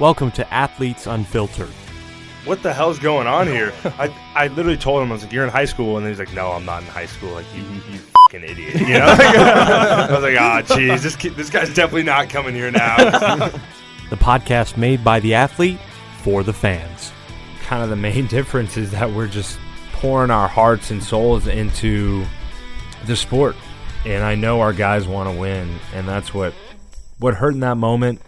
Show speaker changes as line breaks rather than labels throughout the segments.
Welcome to Athletes Unfiltered.
What the hell's going on here? I, I literally told him I was like, "You're in high school," and then he's like, "No, I'm not in high school." Like you, you fucking idiot. You know? I was like, "Ah, oh, jeez, this kid, this guy's definitely not coming here now."
The podcast made by the athlete for the fans.
Kind of the main difference is that we're just pouring our hearts and souls into the sport, and I know our guys want to win, and that's what what hurt in that moment,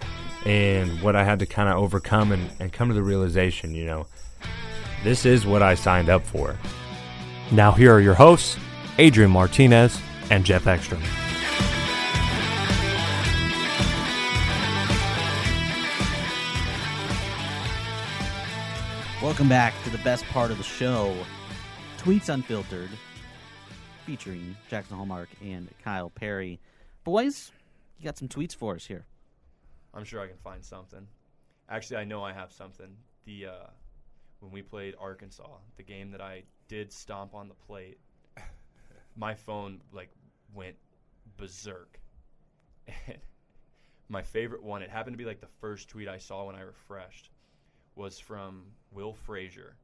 and what I had to kind of overcome and, and come to the realization. You know, this is what I signed up for.
Now, here are your hosts, Adrian Martinez and Jeff Ekstrom.
Welcome back to the best part of the show, Tweets Unfiltered, featuring Jackson Hallmark and Kyle Perry. Boys, you got some tweets for us here.
I'm sure I can find something. Actually, I know I have something. The uh, when we played Arkansas, the game that I did stomp on the plate, my phone like went berserk. And my favorite one, it happened to be like the first tweet I saw when I refreshed, was from Will Frazier.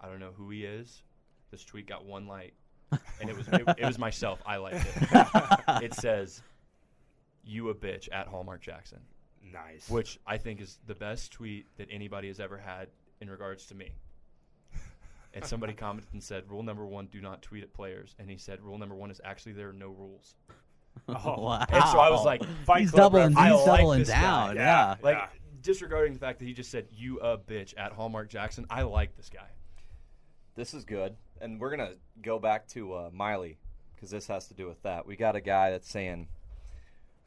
I don't know who he is. This tweet got one like, and it was it, it was myself. I liked it. it says, "You a bitch" at Hallmark Jackson
nice.
which I think is the best tweet that anybody has ever had in regards to me. And somebody commented and said, "Rule number one: do not tweet at players." And he said, "Rule number one is actually there are no rules."
Oh, wow.
And so I was like,
Fight
he's
Club
doubling,
I
he's
like
doubling
this
down.
Yeah.
Yeah.
like
Yeah.
disregarding the fact that he just said, "You a bitch" at Hallmark Jackson. I like this guy.
This is good, and we're gonna go back to uh, Miley because this has to do with that. We got a guy that's saying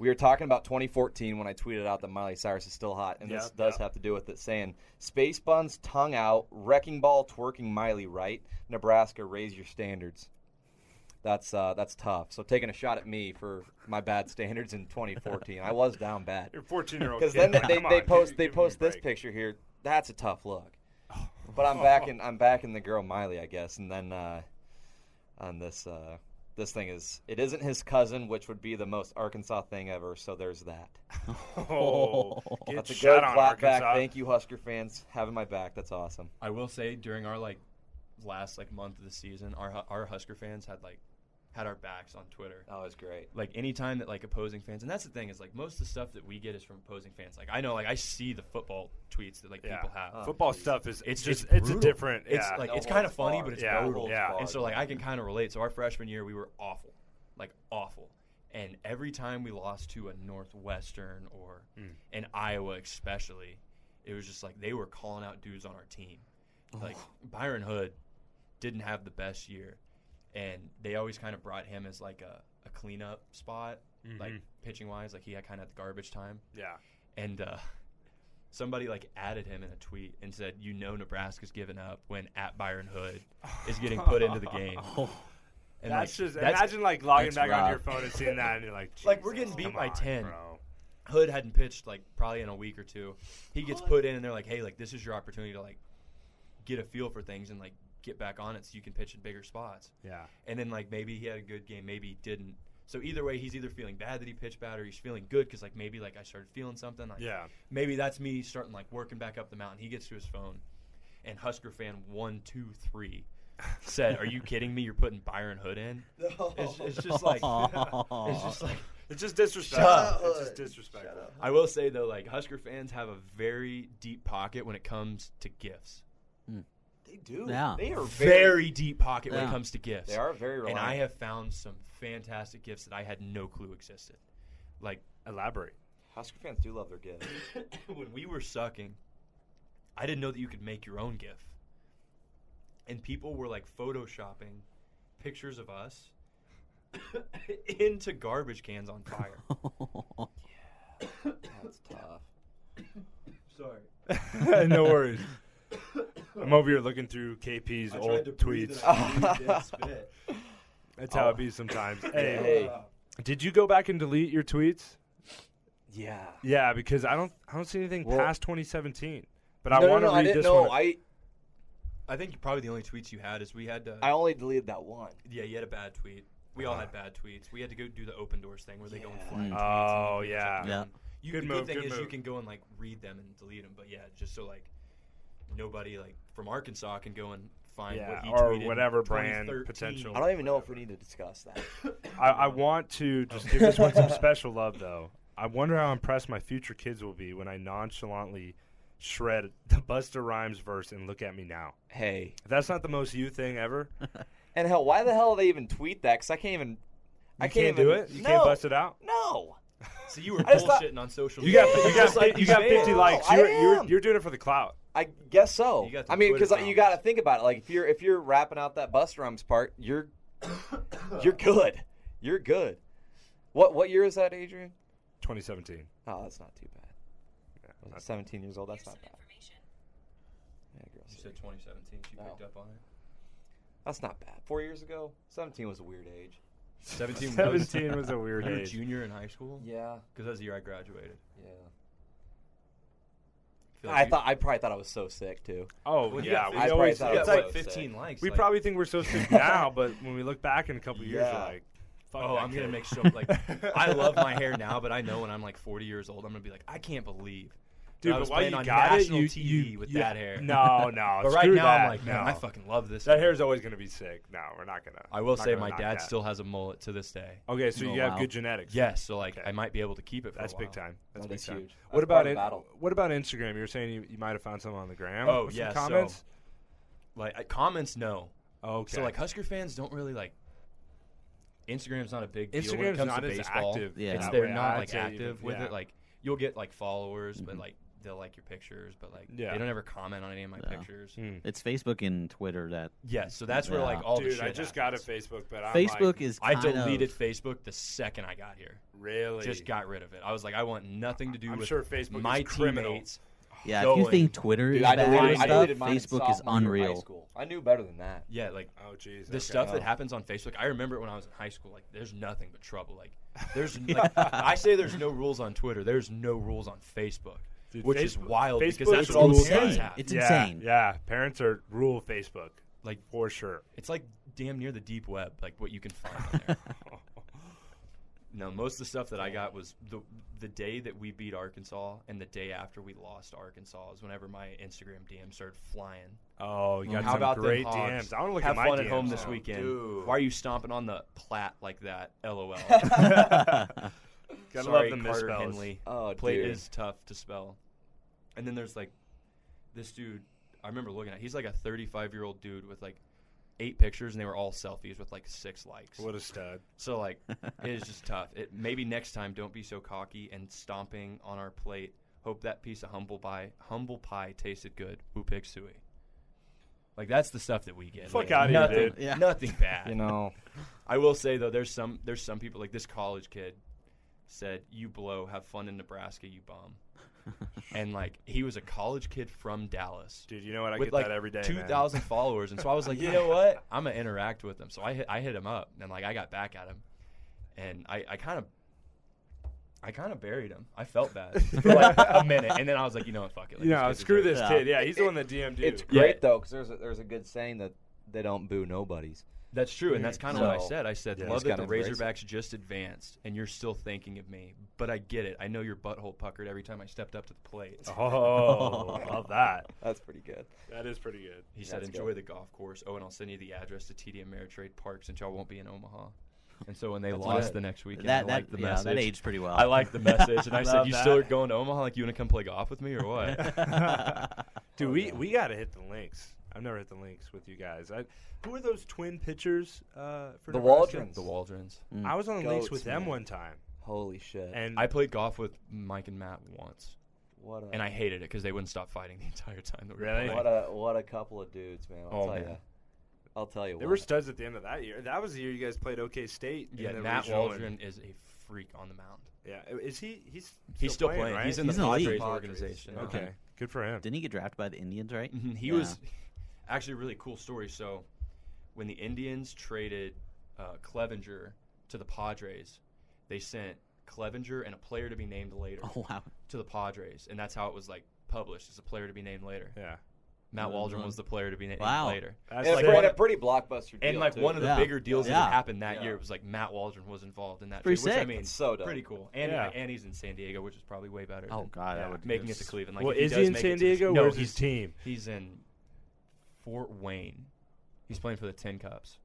we were talking about 2014 when I tweeted out that Miley Cyrus is still hot, and this does have to do with it. Saying space buns, tongue out, wrecking ball, twerking Miley, right? Nebraska, raise your standards. That's uh, that's tough. So taking a shot at me for my bad standards in 2014, I was down bad.
You're 14 year old.
Because then they, they, they post they post this picture here. That's a tough look. But I'm back in I'm back in the girl Miley, I guess, and then uh, on this uh, this thing is it isn't his cousin, which would be the most Arkansas thing ever. So there's that.
Oh, get
That's a
shot
good
on
clap back. Thank you, Husker fans, having my back. That's awesome.
I will say during our like last like month of the season, our our Husker fans had like had our backs on Twitter.
That was great.
like anytime that like opposing fans and that's the thing is like most of the stuff that we get is from opposing fans like i know like i see the football tweets that like
Yeah.
people have
Oh,
Football
please.
stuff is
It's
just
just
it's a
brutal.
different.
it's
yeah.
like
No
it's kind of funny
barred.
but it's
Yeah,
brutal
yeah.
and so like i can kind of relate so our freshman year we were awful like awful and every time we lost to a northwestern or
Mm.
an iowa especially it was just like they were calling out dudes on our team like byron hood didn't have the best year and they always kind of brought him as like a, a cleanup spot like
Mhm.
pitching wise like he had kind of the garbage time
yeah.
and uh, somebody like added him in a tweet and said, "You know, Nebraska's given up when at Byron Hood is getting put into the game." And
That's
like,
just
that's-
imagine like logging
that's
back onto your phone and seeing that, and you're like,
Like, we're getting beat by
on,
10.
bro."
Hood hadn't pitched like probably in a week or two. He gets put in, and they're like, "Hey, like this is your opportunity to like get a feel for things and like get back on it so you can pitch in bigger spots."
Yeah.
And then like maybe he had a good game, maybe he didn't. So either way, he's either feeling bad that he pitched bad, or he's feeling good because like maybe like I started feeling something. Like,
Yeah.
maybe that's me starting like working back up the mountain. He gets to his phone, and Husker fan one two three said, "Are you kidding me? You're putting Byron Hood in?" It's, it's just like it's just like
It's just disrespectful.
Shut
It's just disrespectful.
I will say though, like Husker fans have a very deep pocket when it comes to gifts. Hmm.
They do.
Yeah.
They are
Very,
very.
deep pocket when it comes to gifts.
They are very
and. I have found some fantastic gifts that I had no clue existed. Like
Elaborate.
Husker fans do love their gifts.
when we were sucking, I didn't know that you could make your own GIF. And people were like photoshopping pictures of us into garbage cans on fire.
That's tough.
Sorry.
no worries. I'm over here looking through KP's old tweets. That's how it oh. be sometimes. Hey,
Hey.
did you go back and delete your tweets?
Yeah.
Yeah, because I don't I don't see anything
Well-
past 2017. But
no,
I
no,
want to
no,
read
I didn't
this
know.
one.
I
I think probably the only tweets you had is we had to.
I only deleted that one.
yeah, you had a bad tweet. We all had uh. bad tweets. We had to go do the open doors thing where they go and
Yeah.
find
Oh,
tweets. and
yeah.
upload
Yeah.
them. You,
Good
the
move,
good thing
good
is you can go and like read them and delete them. But yeah, just so like nobody like from Arkansas can go and find
Yeah,
what he
or
tweeted
whatever brand potential.
I don't even know if we need to discuss that.
I, I want to just give this one some special love, though. I wonder how impressed my future kids will be when I nonchalantly shred the Busta Rhymes verse and look at me now.
hey,
If that's not the most you thing ever,
and hell, why the hell do they even tweet that? Because I can't even. I can't,
can't
even,
do it. You
no,
can't bust it out.
No.
So you were
I just thought-
bullshitting on social
You
media.
got you got you got 50 likes. You're, you're you're doing it for the clout.
I guess so.
You got the
I mean,
Twitter
because you got to think about it. Like if you're if you're rapping out that bus Rhymes part, you're you're good. You're good. What what year is that, Adrian?
2017.
Oh, that's not too bad.
Yeah,
Was it 17 years old. That's not bad. Yeah, girl,
You said 2017. She
No.
picked up on it.
that's not bad. Four years ago, 17 was a weird age.
17.
17 was a weird
You were
age.
junior in high school.
Yeah,
Because that's the year I graduated.
yeah.
Feel like
I
you-
thought I probably thought I was so sick too.
Oh yeah,
got
we
I probably
always
thought
You
I was
like
like
so
15
sick.
likes.
we
like-
probably think we're so sick now, but when we look back in a couple years,
Yeah.
we're like, fuck
Oh,
that
I'm gonna make so like I love my hair now, but I know when I'm like 40 years old, I'm gonna be like, I can't believe.
Dude,
I
but
was
why
playing
you
on
got it?
national
You,
TV
you
with
yeah.
that hair.
No, no.
But right now,
that.
I'm like, man,
no.
I fucking love this.
that
hair.
hair's always gonna be sick. No, we're not gonna.
I will say my dad
that.
still has a mullet to this day.
Okay, so
Oh,
you have
wow.
good genetics.
Yes, so like
Okay.
I might be able to keep it for
That's
a while.
big time. That's
That
big
is
time.
huge.
What
That's
about
part
in, what about Instagram? You were saying you, you might have found something on the gram.
Oh,
with some
yeah, so-
comments.
Like comments, no.
Oh, okay.
So like Husker fans don't really like. Instagram's not a big deal when
Instagram's
it comes
not
to
as
baseball.
active.
Yeah.
It's they're not like active with
yeah.
it. Like you'll get like followers, but mm-hmm. like they'll like your pictures, but like
Yeah.
they don't ever comment on any of my
Yeah.
pictures.
Hmm.
It's Facebook and Twitter that
Yes, so that's where
Yeah.
like all the
Dude,
shit
I just
happens.
got a Facebook, but I'm
Facebook
like,
is
I
kind
deleted
of,
Facebook the second I got here.
really
Just got rid of it. I was like, I want nothing to do
I'm
with
sure Facebook is
my
criminal.
teammates.
yeah. If you
going-
think Twitter
Dude,
is
I
bad
deleted, I
stuff,
deleted mine in
Facebook is
sophomore year of high
unreal.
school. I knew better than that.
Yeah, like
Oh, jeez.
the
okay.
stuff that
Oh.
happens on Facebook. I remember it when I was in high school. Like, there's nothing but trouble. Like, there's like I say there's no rules on Twitter. There's no rules on Facebook,
Dude,
which is
Facebook-
wild because that's what all the
rule
parents
insane.
have.
It's
yeah,
insane.
Yeah, parents are rule Facebook,
like,
for sure.
it's like damn near the deep web. Like what you can find on there. No, most of the stuff that I got was the the day that we beat Arkansas and the day after we lost Arkansas is whenever my Instagram DM started flying.
Oh, you got
How
some
about
great
them Hogs?
DMs. I want to look
Have
at my
fun
DMs.
at home this weekend.
dude.
Why are you stomping on the plat like that? LOL.
Gotta
Sorry,
love the
Carter
misspells.
Henley.
Oh,
Plate
dude.
is tough to spell. And then there's like this dude. I remember looking at. He's like a 35 year old dude with like eight pictures, and they were all selfies with like six likes.
What a stud.
So like, it is just tough. It maybe next time don't be so cocky and stomping on our plate. Hope that piece of humble pie, humble pie tasted good. Woo Pig Sooie? Like that's the stuff that we get.
Fuck
Like,
outta here,
nothing,
dude.
Yeah.
Nothing bad.
You know,
I will say though, there's some there's some people like this college kid said, "You blow, have fun in Nebraska, you bum." and like he was a college kid from Dallas
Dude, you know what? I
with
get
like
that every day.
Two thousand followers, and so I was like, you know what? I'm gonna interact with him. So I hit I hit him up, and like I got back at him, and I I kind of. I kind of buried him. I felt bad for like a minute, and then I was like, you know what, fuck it. Like,
Yeah,
this kid's a
screw this kid. Yeah, he's the one that DM'd you.
it's
Yeah.
great though because there's a, there's a good saying that they don't boo nobodies.
That's true, and that's kind of what I said. I said,
Yeah.
love
Just
that the
gotta it.
Razorbacks just advanced, and you're still thinking of me. But I get it. I know your butthole puckered every time I stepped up to the plate.
Oh, love that.
That's pretty good.
That is pretty good.
He said,
That's
enjoy
good.
the golf course. Oh, and I'll send you the address to TD Ameritrade Park since y'all won't be in Omaha. And so when they
That's
lost
good.
the next weekend,
that
I
that
liked the
yeah,
message.
that aged pretty well.
I liked the message, and I said,
Love
"You still
that.
going to Omaha? Like you want to come play golf with me or what?"
Dude, we, oh, we got to hit the links. I've never hit the links with you guys. I, who are those twin pitchers uh, for
The
Nebraska?
Waldrons.
the Waldrons.
Mm.
I was on the links
Goats,
with them
man.
one time,
Holy shit!
and
I played golf with Mike and Matt once,
what a
and I hated it because they wouldn't stop fighting the entire time that we
Really?
playing.
what a what a couple of dudes, man. I'll
Oh,
tell
man.
you. I'll tell you
they
what.
were studs at the end of that year. That was the year you guys played OK State.
Yeah,
the
Matt
regional,
Waldron is a freak on the mound.
Yeah, is he? He's
He's still playing.
right?
He's in
He's
the
in the league.
Padres
Padres.
organization.
Yeah.
Okay, good for him.
Didn't he get drafted by the Indians, right?
Mhm, He
Yeah.
was actually a really cool story. So when the Indians traded uh, Clevinger to the Padres, they sent Clevinger and a player to be named later
Oh wow.
to the Padres, and that's how it was like published as a player to be named later.
Yeah,
Matt
Mhm.
Waldron was the player to be named
Wow.
later.
that's
And
like
a, pretty,
one
a
of-
pretty blockbuster deal.
And like
too.
one of the
Yeah.
bigger deals
Yeah.
that happened that
Yeah.
year was like Matt Waldron was involved in that
Pretty
trade, which I mean,
It's so dope.
pretty cool. And
Yeah.
and he's in San Diego, which is probably way better.
Oh
than
god,
Yeah.
that would
making it to Cleveland. Like
well,
if he
is
does
he in San
it to the-
Diego?
No,
Where's
he's
his team?
He's in Fort Wayne. He's playing for the TinCaps.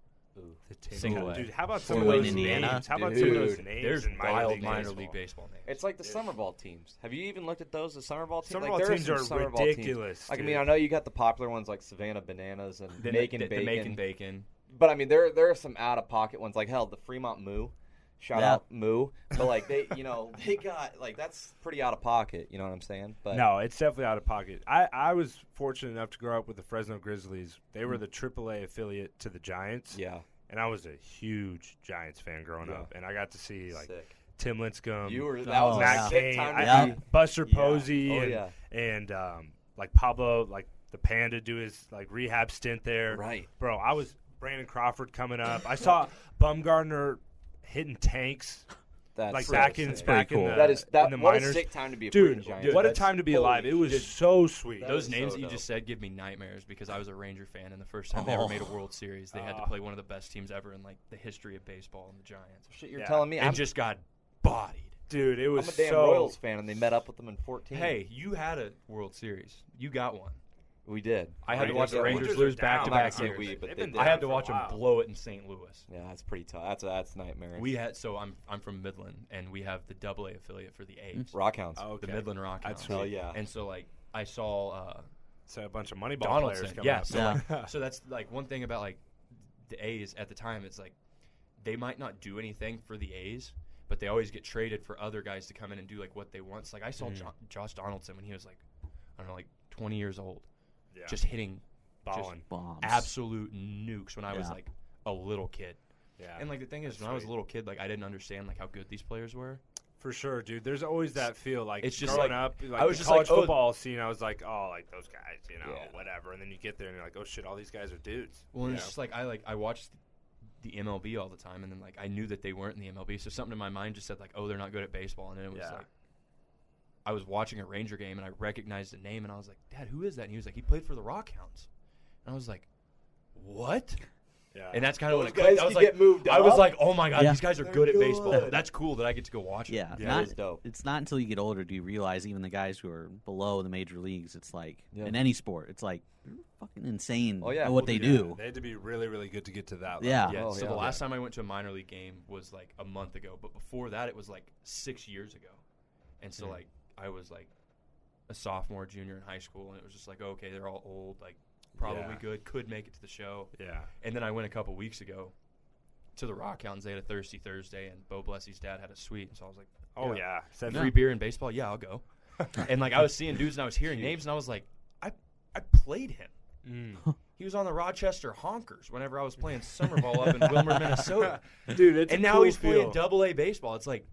Single A.
Dude, how about
Fort
some of
Wayne,
those
Indiana?
names? How about some of those names
There's
in minor
wild
league
minor
baseball?
league baseball names.
It's like the summer ball teams. Have you even looked at those? The summer ball teams.
Summer
like,
ball
there
teams
some
are
summer ball teams.
ridiculous,
Like I mean, I know you got the popular ones like Savannah Bananas and
The,
Macon
the, the
Bacon.
Macon Bacon.
But I mean, there there are some out of pocket ones. Like hell, the Fremont Moo. Shout
Yeah.
out Moo. But like they, you know, they got like that's pretty out of pocket. You know what I'm saying? But
No, it's definitely out of pocket. I, I was fortunate enough to grow up with the Fresno Grizzlies. They were the AAA affiliate to the Giants.
yeah,
And I was a huge Giants fan growing
Yeah.
up. And I got to see like
sick.
Tim Lincecum,
You were that
Oh,
was a
Matt
sick
Cain, I-
Yeah.
Buster
Yeah.
Posey,
Oh,
and,
yeah.
and um, like Pablo, like the Panda, do his like rehab stint there.
Right.
bro. I was Brandon Crawford coming up. I saw Bumgarner hitting tanks
That's
like
so
back in
sick.
back in the
That is that.
in the
what
minors.
a sick time to be a
Dude,
freaking
dude,
what a time to be alive! It was
shit.
so sweet.
That
Those names
so
that you
dope.
just said give me nightmares because I was a Ranger fan, and the first time they
Oh.
ever made a oh. World Series, they had to
Oh.
play one of the best teams ever in like the history of baseball and the Giants,
Shit, you're
Yeah.
telling me
and
I'm,
just got bodied.
Dude, it
I'm
was
a damn
so.
Royals fan, and they met up with them in 14.
Hey, you had a World Series. You got one.
We did.
I had to watch the Rangers
Rangers
lose back to back
I'm not saying
years.
we, but
They've
they
been
did.
I had to watch them blow it in St. Louis.
Yeah, that's pretty tough. That's that's nightmare.
We had so I'm I'm from Midland, and we have the Double A affiliate for the A's,
Rockhounds.
Oh, okay.
the Midland Rock.
That's
Hell yeah.
And so like I saw uh,
So a bunch of money ball
Donaldson.
players coming
Yeah,
up.
so,
Yeah.
Like, so that's like one thing about like the A's at the time. It's like they might not do anything for the A's, but they always get traded for other guys to come in and do like what they want. So, like I saw
Mm.
Jo- Josh Donaldson when he was like I don't know, like 20 years old,
Yeah.
just hitting
balling.
Bombs.
absolute nukes when I was
Yeah.
like a little kid.
Yeah,
And like the thing is,
That's
when I was a
sweet.
little kid, like I didn't understand like how good these players were.
for sure, dude. There's always that feel like
It's just
growing
like-
up. Like
I was
the
just like,
college
oh-
football scene. I was like, oh, like those guys, you know,
Yeah.
whatever. And then you get there and you're like, oh shit, all these guys are dudes.
Well, and it's just like I like I watched the MLB all the time, and then like I knew that they weren't in the MLB, so something in my mind just said like, oh, they're not good at baseball, and then it was
Yeah.
like I was watching a Ranger game and I recognized the name, and I was like, Dad, who is that? And he was like, he played for the Rockhounds, and I was like, what?
yeah.
And that's kind of
Those
when it clicked.
guys
I was
can
like,
get moved
I was
up.
like, oh my god,
Yeah.
these guys are
They're
good at baseball.
good.
That's cool that I get to go watch.
Yeah.
Yeah,
not,
it is dope.
It's not until you get older do you realize even the guys who are below the major leagues. It's like
Yeah.
in any sport, it's like they're fucking insane.
Oh, yeah.
at what they
Yeah,
do.
They had to be really, really good to get to that. Level.
Yeah.
Yeah.
Oh,
so
yeah.
the last time I went to a minor league game was like a month ago, but before that it was like six years ago, and so like I was like a sophomore, junior in high school, and it was just like okay, they're all old, like probably
Yeah.
good, could make it to the show,
Yeah.
and then I went a couple weeks ago to the Rockhounds. They had a Thirsty Thursday, and Bo Blessie's dad had a suite, and so I was like,
Oh yeah. Send
free beer and baseball, yeah, I'll go. and like I was seeing dudes, and I was hearing names, and I was like, I I played him.
Mm.
He was on the Rochester Honkers whenever I was playing summer ball up in Willmar, Minnesota.
Dude, it's
and now
cool
he's playing double A baseball. It's like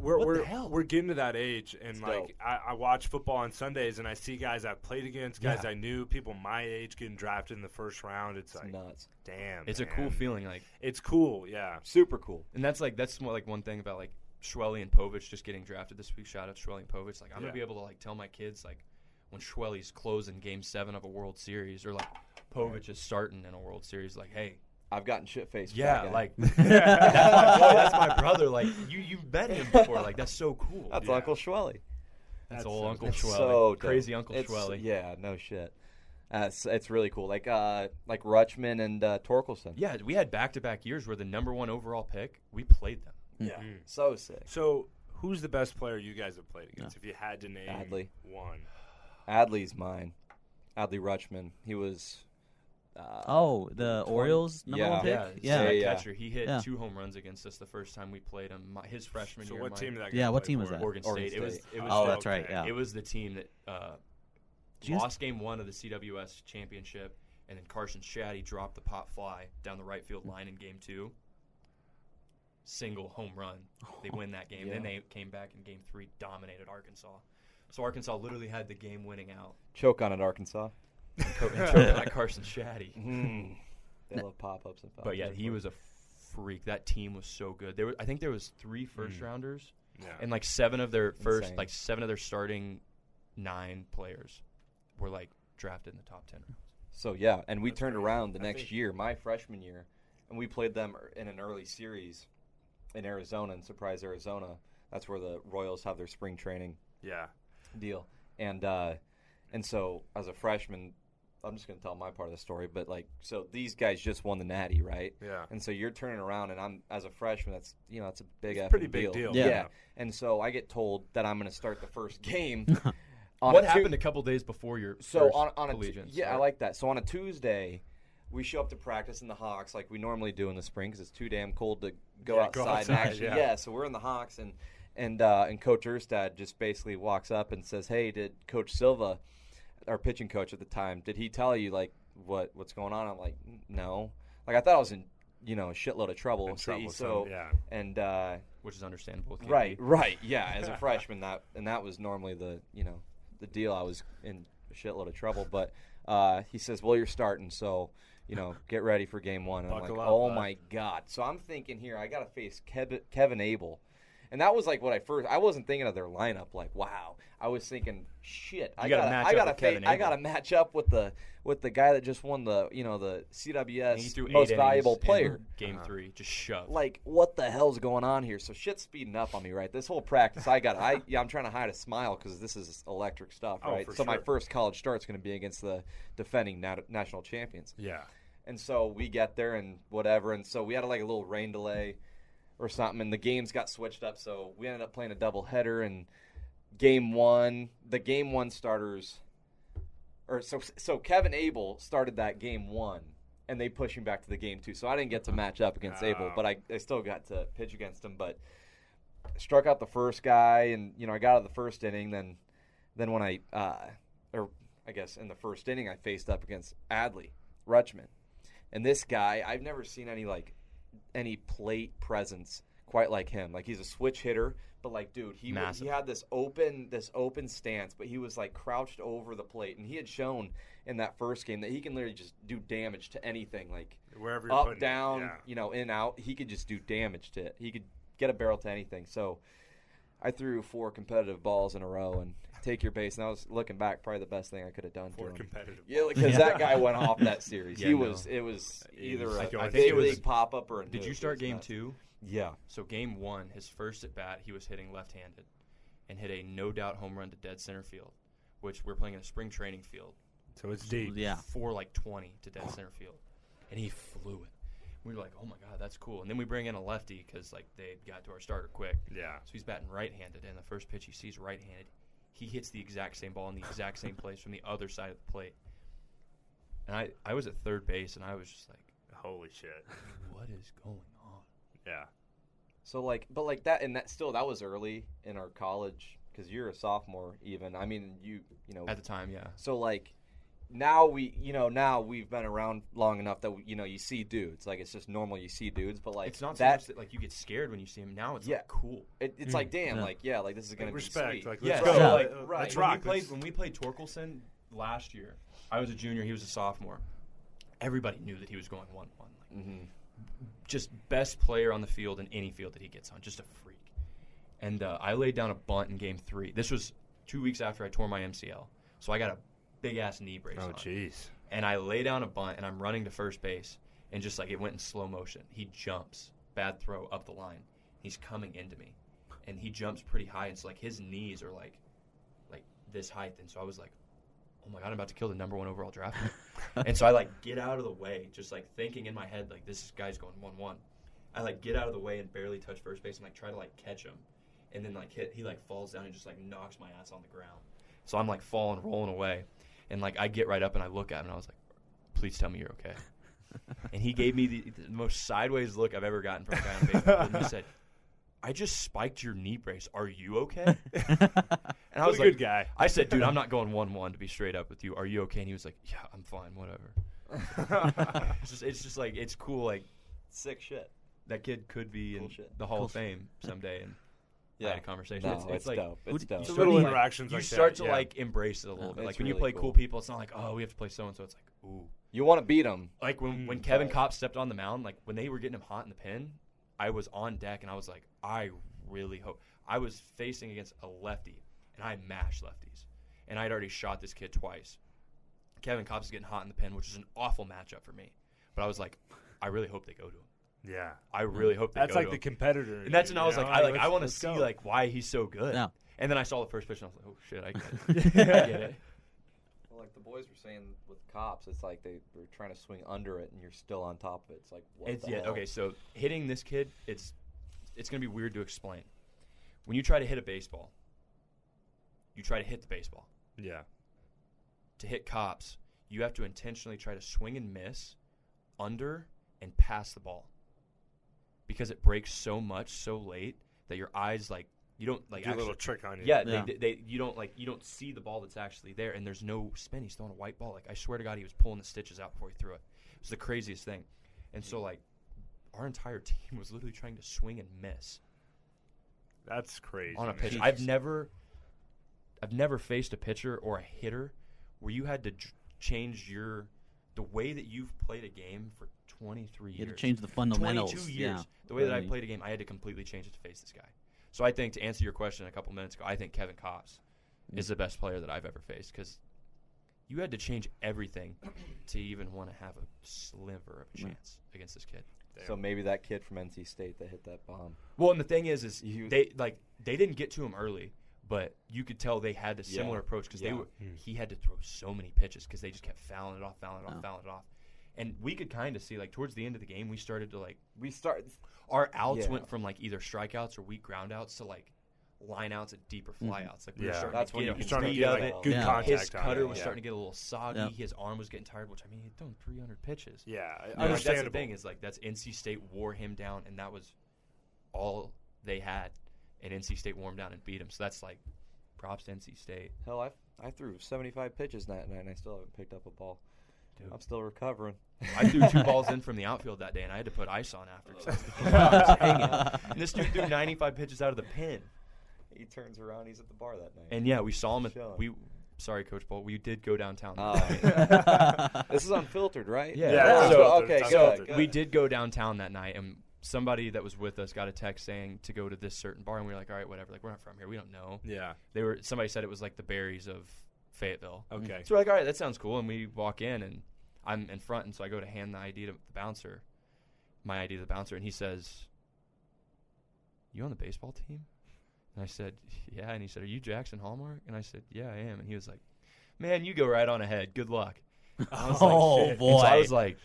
we're
What
we're,
hell?
we're getting to that age, and
It's
like. I, I watch football on Sundays, and I see guys I've played against, guys
Yeah.
I knew, people my age getting drafted in the first round. It's,
It's
like,
nuts.
damn,
it's a cool feeling. Like,
It's cool, yeah.
Super cool.
and that's like that's more like one thing about like Schwelly and Povich just getting drafted this week. Shout out to Schwelly and Povich. Like I'm
Yeah.
gonna be able to like tell my kids like when Schwelly's closing Game Seven of a World Series or like Povich is starting in a World Series. Like, hey,
I've gotten shit faced.
yeah, like that's my boy, that's my brother. Like you you've met him before. Like that's so cool.
that's
Yeah.
Uncle Schwelly.
That's
That's
old
so-
Uncle
It's
Schwelly,
so
crazy Uncle
It's-
Schwelly.
Yeah, no shit. Uh, it's, it's really cool. Like uh, like Rutschman and uh, Torkelson.
Yeah, we had back to back years where the number one overall pick, we played them.
Yeah. So sick.
So, who's the best player you guys have played against? If you had to name
Adley.
one,
Adley's mine. Adley Rutschman. He was. Uh,
Oh, the Orioles number
Yeah.
one pick.
Yeah,
Yeah,
yeah.
catcher. He hit
Yeah.
two home runs against us the first time we played him. My, his freshman
so
year.
what
my-
team did that? Guy
Yeah, what
play
team was that?
Oregon,
Oregon
State. It was. It was.
Oh,
the,
that's right. Yeah.
It was the team that uh,
Did you guys-
lost game one of the CWS championship, and then Carson Shaddy dropped the pop fly down the right field line in game two. Single home run. They win that game. Then they came back in game three, dominated Arkansas. So Arkansas literally had the game winning out.
choke on it, Arkansas.
And, co- and choked by Carson Shaddy.
Mm. They love pop ups and
But yeah, he was a freak. That team was so good. There, were, I think there was three first rounders,
Yeah.
and like seven of their first,
Insane.
like seven of their starting nine players were like drafted in the top ten. rounds.
So yeah, and we turned
crazy.
around the
I
next
think-
year, my freshman year, and we played them er- in an early series in Arizona, in Surprise, Arizona. That's where the Royals have their spring training
yeah.
deal, and uh, and so as a freshman, I'm just gonna tell my part of the story, but like, so these guys just won the Natty, right?
Yeah.
And so you're turning around, and I'm as a freshman. That's you know, that's a big,
It's pretty big
deal.
deal,
Yeah.
yeah. And so I get told that I'm gonna start the first game. on
what
a Tu-
happened a couple days before your
so
first
on, on a tu-
allegiance?
yeah, I like that. So on a Tuesday, we show up to practice in the Hawks like we normally do in the spring because it's too damn cold to go
Yeah,
outside.
go
and
outside,
actually,
yeah.
So we're in the Hawks and and uh, and Coach Erstad just basically walks up and says, "Hey, did Coach Silva, our pitching coach at the time, did he tell you like what what's going on?" I'm like, "No." Like I thought I was in you know a shitload of trouble.
In
So-
trouble,
so
so, yeah.
and. uh
which is understandable.
Right, right, yeah. As a freshman, that and that was normally the you know the deal. I was in a shitload of trouble, but uh, he says, "Well, you're starting, so you know get ready for game one." And I'm like,
Buckle up,
"Oh
bud."
my god!" So I'm thinking here, I got to face Kevin, Kevin Abel, and that was like what I first. I wasn't thinking of their lineup. Like, wow, I was thinking, shit, I
gotta
gotta,
match
I
up
gotta,
with Kevin
fa- I gotta match up with the with the guy that just won the you know the CWS most valuable player.
Game uh-huh. three, just shoved.
like what the hell's going on here? So shit's speeding up on me right? This whole practice i got i yeah i'm trying to hide a smile because this is electric stuff
Oh,
right?
for
so my first college start's going to be against the defending nat- national champions.
Yeah.
and so we get there and whatever and so we had like a little rain delay or something and the games got switched up so we ended up playing a double header and game one the game one starters or so so kevin abel started that game one and they pushed him back to the game two so i didn't get to match up against abel
Oh.
but I, I still got to pitch against him but struck out the first guy and you know i got out of the first inning then then when i uh or i guess in the first inning i faced up against adley rutschman and this guy i've never seen any like any plate presence quite like him. Like he's a switch hitter but like dude he was, he had this open this open stance but he was like crouched over the plate and he had shown in that first game that he can literally just do damage to anything like
Wherever you're
up
putting
down
yeah.
you know in out. He could just do damage to it. He could get a barrel to anything. So i threw four competitive balls in a row and take your base and i was looking back probably the best thing i could have done
For
to him
competitive.
yeah, because that guy went off that series.
Yeah,
he
no.
was. It was either
was-
a,
I think
a
it
was-
league pop up or a
Did you start game
nuts.
two?
Yeah.
So game one, his first at bat, he was hitting left-handed, and hit a no doubt home run to dead center field, which we're playing in a spring training field.
So it's deep.
Yeah.
for like 20 to dead center field, and he flew it. We were like, "Oh my god, that's cool!" And then we bring in a lefty because like they got to our starter quick.
Yeah.
So he's batting right-handed, and the first pitch he sees right-handed, he hits the exact same ball in the exact same place from the other side of the plate. And I, I was at third base, and I was just like,
Holy shit.
"What is going on?"
Yeah.
So like, but like that, and that still that was early in our college because you're a sophomore even. I mean, you you know.
At the time, yeah.
so like, now we you know now we've been around long enough that you know you see dudes like it's just normal you see dudes, but like
It's not so
that.
much that like you get scared when you see him. Now it's
Yeah.
like cool.
it, it's like damn,
Yeah.
like yeah, like this is gonna
Like,
be
respect.
sweet.
Like,
Yeah,
let's
so
go.
like
Uh,
right.
Let's
when we played
Let's-
when we played Torkelson last year. I was a junior. He was a sophomore. Everybody knew that he was going one one. Like,
Mhm.
Just best player on the field in any field that he gets on. Just a freak. And uh, I laid down a bunt in game three. This was two weeks after I tore my MCL, so I got a big ass knee brace
Oh, jeez.
And I lay down a bunt, and I'm running to first base, and just like it went in slow motion. He jumps, bad throw up the line. He's coming into me, and he jumps pretty high. And so like his knees are like, like this height, and so I was like, oh "Oh my god, I'm about to kill the number one overall draft." pick." and so I like get out of the way, just like thinking in my head like this guy's going one one. I like get out of the way and barely touch first base and like try to like catch him, and then like hit he like falls down and just like knocks my ass on the ground. So I'm like falling, rolling away, and like I get right up and I look at him and I was like, "Please tell me you're okay." and he gave me the, the most sideways look I've ever gotten from a guy on baseball. and he said, "I just spiked your knee brace. Are you okay?" and I
What
was
a
like,
good guy.
I said, "Dude, I'm not going one-one to be straight up with you. Are you okay?" And he was like, "Yeah, I'm fine. Whatever." it's just, it's just like it's cool. Like
Sick shit.
that kid could be
Cool
in
shit.
the Hall
Cool
of Fame someday, and I
Yeah.
had a conversation.
No,
it's,
it's,
it's like
dope. It's dope.
you start
Little
to, like-
interactions
you
like
start
that,
to
yeah.
like embrace it a little
Yeah,
bit. Like
it's
when you play cool.
cool.
people, it's not like oh we have to play so and so. It's like ooh.
You want to beat them.
Like when, when
Mm,
Kevin
right.
Kopp stepped on the mound, like when they were getting him hot in the pin, I was on deck and I was like, I really hope. I was facing against a lefty and I mashed lefties, and I'd already shot this kid twice. Kevin Kopps getting hot in the pin, which is an awful matchup for me. But I was like, I really hope they go to him.
Yeah.
I really hope they
That's
go
like
to
the
him.
competitor.
And that's
in
when I was
you
like,
know?
I like I
let's-
want to
let's
see
go.
like why he's so good.
Yeah.
And then I saw the first pitch and I was like, oh shit, I get it. I get it.
Well, like the boys were saying with Kopps, it's like they were trying to swing under it, and you're still on top of it. It's like what
It's
the
yeah,
hell?
okay, so hitting this kid, it's it's gonna be weird to explain. When you try to hit a baseball, you try to hit the baseball.
Yeah.
To hit Kopps, you have to intentionally try to swing and miss under and pass the ball. Because it breaks so much so late that your eyes like you don't like
Do a little trick on you.
Yeah,
Yeah.
They, they you don't like you don't see the ball that's actually there, and there's no spin. He's throwing a white ball. Like I swear to God, he was pulling the stitches out before he threw it. It was the craziest thing. And so like, our entire team was literally trying to swing and miss
That's crazy.
on a pitch.
Jesus.
I've never, I've never faced a pitcher or a hitter where you had to j- change your the way that you've played a game for 23 years.
You
years.
had to change the fundamentals.
22 years.
Yeah.
The way that I played a game, I had to completely change it to face this guy. So I think to answer your question a couple minutes ago, I think Kevin Kopps is the best player that I've ever faced because you had to change everything to even want to have a sliver of a chance against this kid.
So maybe that kid from NC State that hit that bomb.
Well, and the thing is, is
He was-
they like they didn't get to him early, but you could tell they had a
Yeah.
similar approach because
Yeah.
they were. Hmm. He had to throw so many pitches because they just kept fouling it off, fouling it off,
Oh.
fouling it off, and we could kind of see like towards the end of the game, we started to like
We start.
our outs
Yeah.
went from like either strikeouts or weak ground outs to like line outs and deeper mm-hmm. fly outs. Like we were
Yeah.
starting
That's
to
when
get
you
a
can
starting to
read
get
of
like
it.
good
Yeah.
contact.
His cutter was
yeah.
starting to get a little soggy.
Yep.
His arm was getting tired, which I mean, he'd thrown 300 pitches.
Yeah,
I mean, like, that's the
understandable.
thing is like that's NC State wore him down, and that was all they had, and NC State wore him down and beat him. So that's like props to NC State.
Hell, I I threw 75 pitches that night, and I still haven't picked up a ball.
Dude.
I'm still recovering.
I threw two balls in from the outfield that day, and I had to put ice on after because I was hanging. And this dude threw 95 pitches out of the pin.
he turns around. He's at the bar that night.
And yeah, we saw him. At,
Chilling.
we sorry, Coach Bolt, we did go downtown.
Oh,
that night.
this is unfiltered, right?
Yeah.
Yeah, it's
so,
okay,
it's
good,
unfiltered.
good.
we did go downtown that night, and somebody that was with us got a text saying to go to this certain bar, and we were like, all right, whatever. Like we're not from here, we don't know.
Yeah.
They were. Somebody said it was like the berries of Fayetteville.
Okay.
So we're like, all right, that sounds cool. And we walk in, and I'm in front, and so I go to hand the ID to the bouncer, my ID to the bouncer, and he says, "You on the baseball team?" And I said, "Yeah." And he said, "Are you Jackson Hallmark?" And I said, "Yeah, I am." And he was like, "Man, you go right on ahead. Good luck." I was like,
Oh,
"Shit." And so I was like.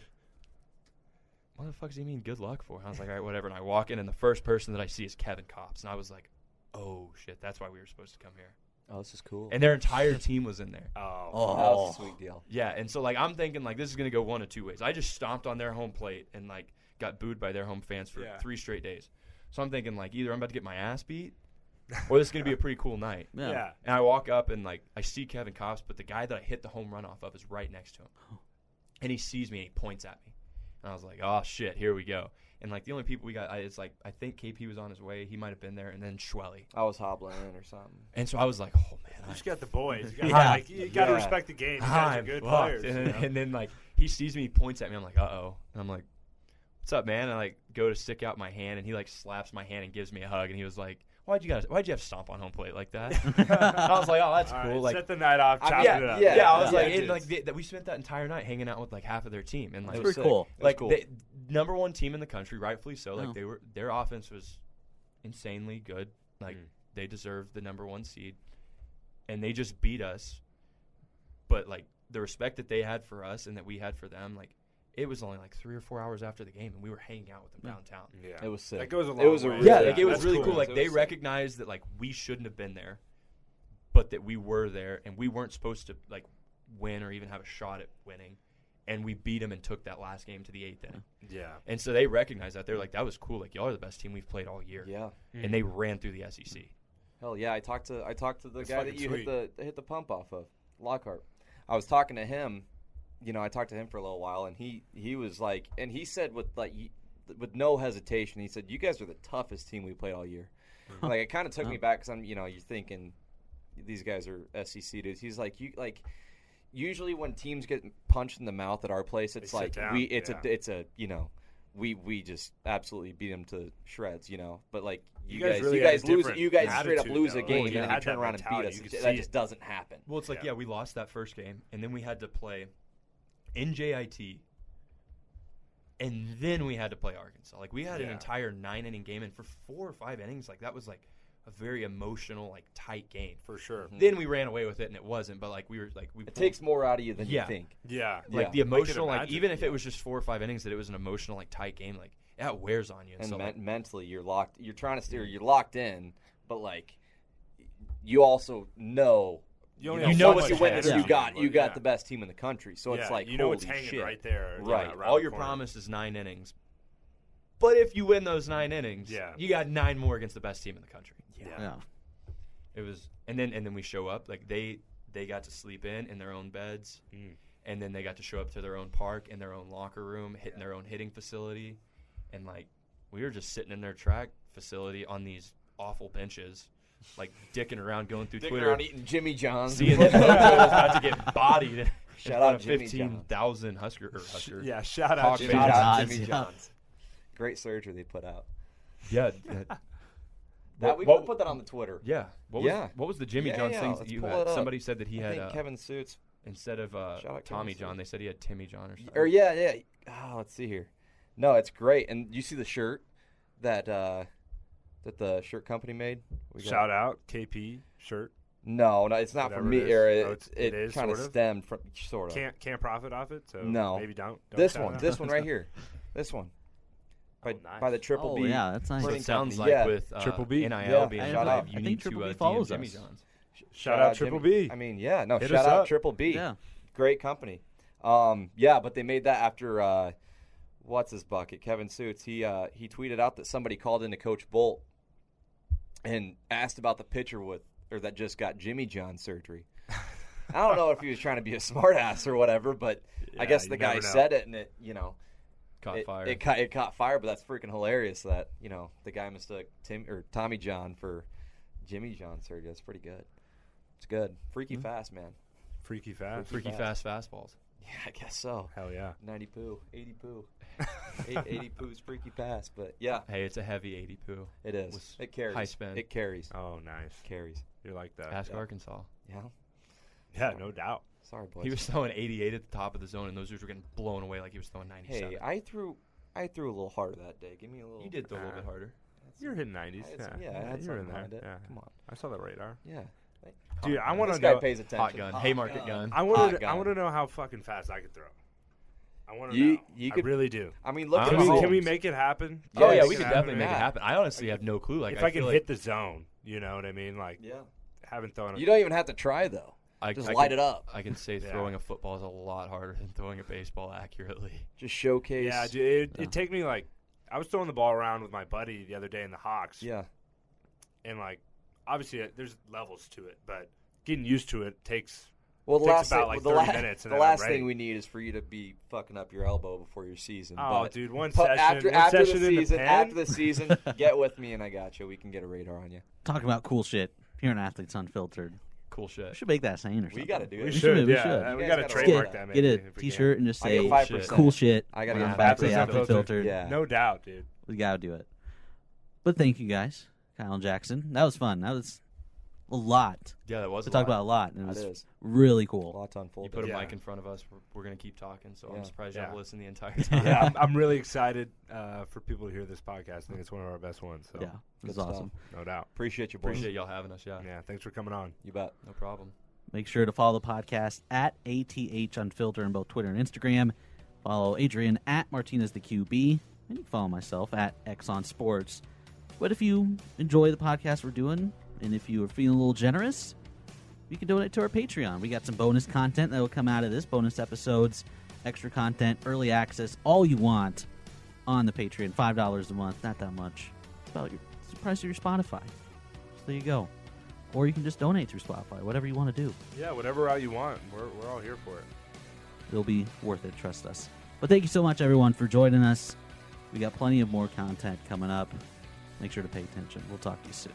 What the fuck does he mean good luck for? And I was like, all right, whatever. And I walk in, and the first person that I see is Kevin Kopps. And I was like, oh, shit, that's why we were supposed to come here.
Oh, this is cool.
And their entire team was in there.
Oh.
Oh.
that was a sweet deal.
Yeah, and so like I'm thinking like this is gonna go one of two ways. I just stomped on their home plate and like got booed by their home fans for
Yeah.
three straight days. So I'm thinking like either I'm about to get my ass beat, or this is gonna be a pretty cool night.
Yeah.
Yeah.
And I walk up and like I see Kevin Kopps, but the guy that I hit the home run off of is right next to him, and he sees me and he points at me, and I was like, oh shit, here we go. And like the only people we got, I, it's like I think KP was on his way, he might have been there, and then Schwelly.
I was hobbling in or something.
And so I was like, oh man,
You
I
just got the boys. You got
Yeah.
like, you got to
Yeah.
respect the game. You guys are good
fucked.
players.
And,
you
then,
know?
and then like he sees me, he points at me. I'm like, uh oh. And I'm like, what's up, man? And I like go to stick out my hand, and he like slaps my hand and gives me a hug. And he was like, why'd you guys? Why'd you have stomp on home plate like that? I was like, oh, that's
All
cool.
right,
like.
set the night off,
I-
chopping
yeah,
it up.
yeah, I was
yeah,
like,
it
and, like the, that we spent that entire night hanging out with like half of their team, and like
It
Pretty
was sick.
cool.
It was
like
cool.
they, number one team in the country, rightfully so. Like
Oh.
they were, their offense was insanely good. Like
Mm.
they deserved the number one seed, and they just beat us but like the respect that they had for us and that we had for them, like it was only like three or four hours after the game, and we were hanging out with them mm. downtown.
Yeah,
It was sick.
That goes a
It
long
was a
way.
really-
Yeah,
Yeah,
like it was
that's
really cool. Like
It
they
was sick.
recognized that like we shouldn't have been there, but that we were there, and we weren't supposed to like win or even have a shot at winning, and we beat them and took that last game to the eighth inning.
yeah.
And so they recognized that they're like, that was cool. Like y'all are the best team we've played all year.
Yeah.
And they ran through the SEC.
Hell yeah! I talked to I talked to the
That's
guy that
fucking
you
sweet.
hit the hit the pump off of Lockhart. I was talking to him. You know, I talked to him for a little while, and he he was like, and he said with like with no hesitation, he said, "You guys are the toughest team we played all year." Mm-hmm. Like it kind of took me back because I'm you know you're thinking these guys are SEC dudes. He's like you like. Usually when teams get punched in the mouth at our place, it's
sit
like we it's
yeah.
a it's a you know we we just absolutely beat them to shreds, you know. But like you,
You guys
guys,
really
you guys lose, you guys straight up lose
though.
a
Like,
game
you
and then you turn
that
around and beat us.
You
It
could
that just
it.
doesn't happen.
Well, it's like,
Yeah.
yeah. we lost that first game, and then we had to play in JIT, and then we had to play Arkansas. Like, we had an entire nine inning game, and for four or five innings, like, that was like a very emotional, like, tight game.
For sure. Mm-hmm.
Then we ran away with it, and it wasn't, but like, we were like, we
It
pulled-
takes more out of you than
Yeah.
you think.
Yeah.
like
Yeah.
the emotional, like, even if
yeah.
it was just four or five innings, that it was an emotional, like, tight game, like, that wears on you. And,
And
so,
men-
like,
mentally, you're locked. You're trying to steer. Mm-hmm. You're locked in, but like you also know.
You
You
only
know,
know what
you
you
win
have
this,
to
you got you got
yeah.
the best team in the country. So it's like
you know
holy
it's hanging
shit.
right there.
Right.
Yeah,
all
the
your
corner.
promise is nine innings. But if you win those nine innings,
Yeah.
you got nine more against the best team in the country.
Yeah.
Yeah.
It was, and then and then we show up like they they got to sleep in in their own beds,
Mm.
and then they got to show up to their own park in their own locker room, hitting their own hitting facility, and like we were just sitting in their track facility on these awful benches, like dicking around, going through
Dicking
Twitter,
around eating Jimmy John's.
seeing that Loco was about to get bodied. in
Shout
front
out
of
Jimmy
fifteen thousand Husker or Husker.
Yeah. Shout out.
Hawk
Jimmy
Jimmy. John's.
John's,
Jimmy
yeah.
John's. Great surgery they put out.
yeah. that-
That, we
what-
can put that on the Twitter.
Yeah. What
Yeah.
was what was the Jimmy
Yeah,
John
yeah,
things
let's
that you
pull
had?
it up.
Somebody said that he
I
had
think
uh,
Kevin Suits.
instead of uh,
Shout out
Tommy
Kevin
John,
Suits.
they said he had Timmy John or something.
Or yeah, yeah. Oh, let's see here. No, it's great. And you see the shirt that uh that the shirt company made? We got-
Shout out KP shirt.
No, no, it's not
Whatever
for me.
it is.
Or
Oh,
it,
it's-
it,
it is,
kind of
sort of?
stemmed from sort of.
Can't can't profit off it. So
No.
maybe don't. don't
this
shout
one,
out.
this one right here, this one, by,
Oh, nice.
by the Triple B.
Oh,
B.
yeah, that's nice.
So
Printing
it sounds
company.
like
Yeah.
with uh,
Triple B.
NIL
Yeah.
being
I
Shout
live,
out.
you
I
need
think
to
Triple
uh,
B
DM
follows
Jimmy
us.
John's.
Shout out Triple
Jimmy-
B.
I mean, yeah, no,
Hit
shout
us
out
up.
Triple B.
Yeah.
Great company. Um, yeah, but they made that after uh, what's his bucket, Kevin Suits. He uh, he tweeted out that somebody called into Coach Bolt and asked about the pitcher with or that just got Jimmy John surgery. I don't know if he was trying to be a smartass or whatever, but I guess the guy said it and it, you know,
Caught
it,
fire.
It caught it caught fire, but that's freaking hilarious that you know the guy mistook Tim or Tommy John for Jimmy John surgery. That's pretty good. It's good. Freaky hmm. fast, man.
Freaky fast.
Freaky
fast.
fast fastballs.
Yeah, I guess so.
Hell yeah.
90 poo, 80 poo. Eight- 80 poo's freaky pass, but yeah,
Hey, it's a heavy 80 poo.
it is.
With
It carries.
high spin.
It carries.
Oh, nice.
Carries.
You're like that.
Ask
yeah.
Arkansas.
Yeah.
Yeah, no doubt.
Sorry, boys.
He was throwing 88 at the top of the zone, and those dudes were getting blown away like he was throwing 97.
hey, I threw, I threw a little harder that day. Give me a little.
you did throw a little bit harder.
You're hitting 90s.
I had
Yeah,
some- yeah, I had
you're in there.
it.
Yeah.
Come on.
I saw the radar.
Yeah.
Dude, I want
This
to
guy pays attention.
Hot gun, Haymarket gun.
I want to. I want to know how fucking fast I could throw. I want to
You-
know.
you
I
could-
really do.
I mean, look
I
at
Can we,
know.
can we make it happen?
Oh yeah,
Yes,
we could
can
definitely make it happen. I honestly have no clue. Like
if I,
feel
can
like
hit the zone, you know what I mean? Like
Yeah.
haven't thrown.
You don't even have to try though.
I,
Just
I
light
can-
it up.
I can say
Yeah.
throwing a football is a lot harder than throwing a baseball accurately.
Just showcase.
Yeah, dude. It, it take me like I was throwing the ball around with my buddy the other day in the Hawks.
Yeah.
and like obviously uh, there's levels to it, but getting used to it takes.
Well, the last
about,
thing,
like,
the
30
la-
minutes,
the
then
last
ready.
thing we need is for you to be fucking up your elbow before your season.
Oh,
but
dude, one
but
session,
after
one
after
session
the
in the
season, after the season, get with me and I got you. We can get a radar on you.
Talking about cool shit here in Athletes Unfiltered.
Cool shit.
We should make that saying or something.
We got to do it.
We
should,
should,
we should.
uh, We
guys
got to
gotta
trademark
get
that.
Get
Maybe,
a
if we can.
T-shirt and just say
get five
shit.
percent.
cool shit.
I gotta
on
get
the back of the
five
Athlete
percent.
Filtered.
Yeah.
No doubt, dude.
We gotta do it. But thank you guys, Kyle and Jackson. That was fun. That was a lot
Yeah, that was
to
a
talk
lot.
about. A lot, and it
That
was
is.
really
A
cool.
lot to unfold.
You put a
Yeah.
mic in front of us. We're, we're gonna keep talking, so
Yeah.
I'm surprised you
Yeah.
have listened the entire time.
yeah, I'm, I'm really excited uh, for people to hear this podcast. I think it's one of our best ones. So
Yeah, it was
Good
awesome.
stuff.
no doubt.
Appreciate you, boys.
Appreciate y'all having us. Yeah,
Yeah, thanks for coming on.
You bet.
no problem.
Make sure to follow the podcast at ATH Unfiltered on both Twitter and Instagram. Follow Adrian at Martinez the QB, and you can follow myself at Exxon Sports. But if you enjoy the podcast we're doing, and if you are feeling a little generous, you can donate to our Patreon. We got some bonus content that will come out of this, bonus episodes, extra content, early access, all you want on the Patreon. Five dollars a month, not that much. It's about your it's the price of your Spotify. So there you go. Or you can just donate through Spotify, whatever you want to do.
Yeah, whatever route you want. We're, we're all here for it.
It'll be worth it, trust us. But thank you so much, everyone, for joining us. We got plenty of more content coming up. Make sure to pay attention. We'll talk to you soon.